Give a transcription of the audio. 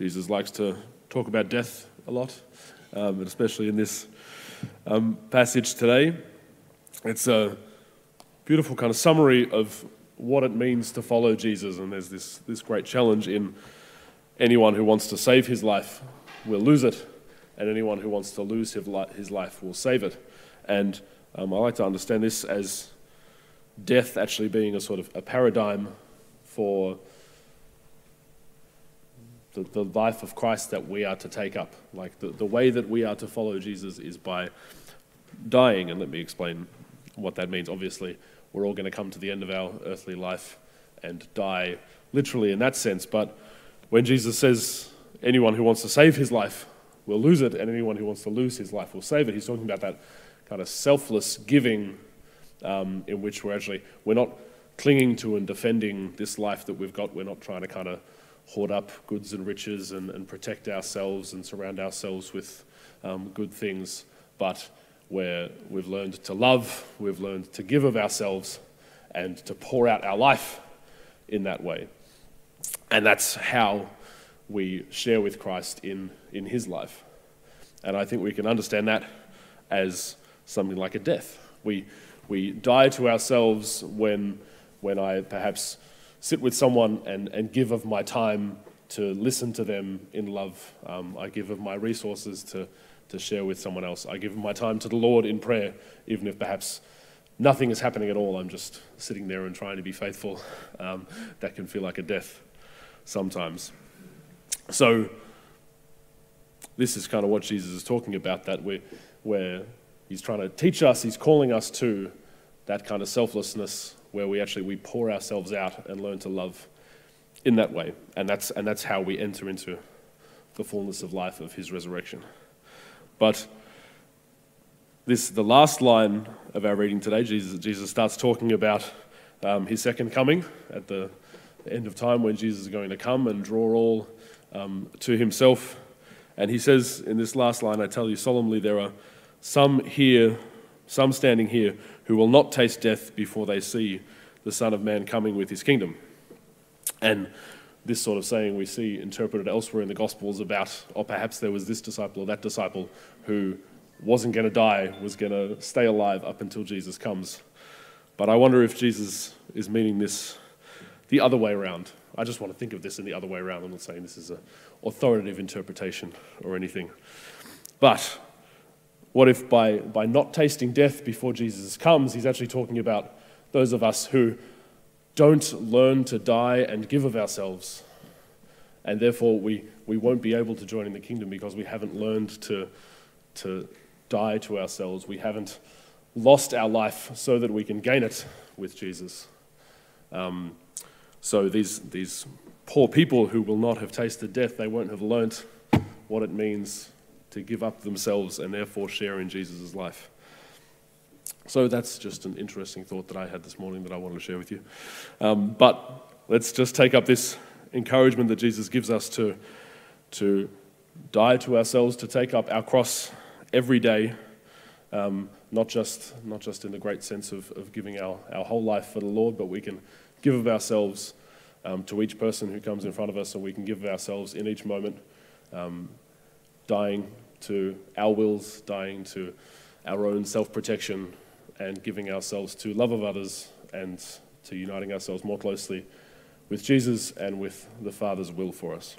Jesus likes to talk about death a lot, um, especially in this um, passage today. It's a beautiful kind of summary of what it means to follow Jesus, and there's this, this great challenge in anyone who wants to save his life will lose it, and anyone who wants to lose his life will save it. And um, I like to understand this as death actually being a sort of a paradigm for the, the life of Christ that we are to take up. Like the, the way that we are to follow Jesus is by dying. And let me explain what that means. Obviously, we're all going to come to the end of our earthly life and die literally in that sense. But when Jesus says anyone who wants to save his life will lose it, and anyone who wants to lose his life will save it, he's talking about that kind of selfless giving um, in which we're actually we're not clinging to and defending this life that we've got. We're not trying to kind of hoard up goods and riches and, and protect ourselves and surround ourselves with um, good things, but where we've learned to love, we've learned to give of ourselves, and to pour out our life in that way. And that's how we share with Christ in, in his life. And I think we can understand that as something like a death. We, we die to ourselves when, when I perhaps sit with someone and, and give of my time to listen to them in love. Um, I give of my resources to, to share with someone else. I give my time to the Lord in prayer, even if perhaps nothing is happening at all. I'm just sitting there and trying to be faithful. Um, that can feel like a death sometimes. So, this is kind of what Jesus is talking about that we where he's trying to teach us, he's calling us to that kind of selflessness where we actually we pour ourselves out and learn to love in that way. And that's, and that's how we enter into the fullness of life of his resurrection. But this, the last line of our reading today, Jesus, Jesus starts talking about um, his second coming at the end of time when Jesus is going to come and draw all um, to himself. And he says in this last line, I tell you solemnly, there are some here, some standing here, who will not taste death before they see the Son of Man coming with his kingdom. And this sort of saying we see interpreted elsewhere in the Gospels about, or perhaps there was this disciple or that disciple who wasn't going to die, was going to stay alive up until Jesus comes. But I wonder if Jesus is meaning this the other way around. I just want to think of this in the other way around. I'm not saying this is an authoritative interpretation or anything. But what if by, by not tasting death before Jesus comes, he's actually talking about those of us who don't learn to die and give of ourselves. And therefore, we, we won't be able to join in the kingdom because we haven't learned to, to die to ourselves. We haven't lost our life so that we can gain it with Jesus. Um, so these, these poor people who will not have tasted death, they won't have learnt what it means to give up themselves and therefore share in Jesus' life. So that's just an interesting thought that I had this morning that I wanted to share with you. Um, but let's just take up this encouragement that Jesus gives us to, to die to ourselves, to take up our cross every day, um, not, just, not just in the great sense of, of giving our, our whole life for the Lord, but we can give of ourselves um, to each person who comes in front of us, and we can give of ourselves in each moment, um, dying to our wills, dying to our own self protection, and giving ourselves to love of others and to uniting ourselves more closely with Jesus and with the Father's will for us.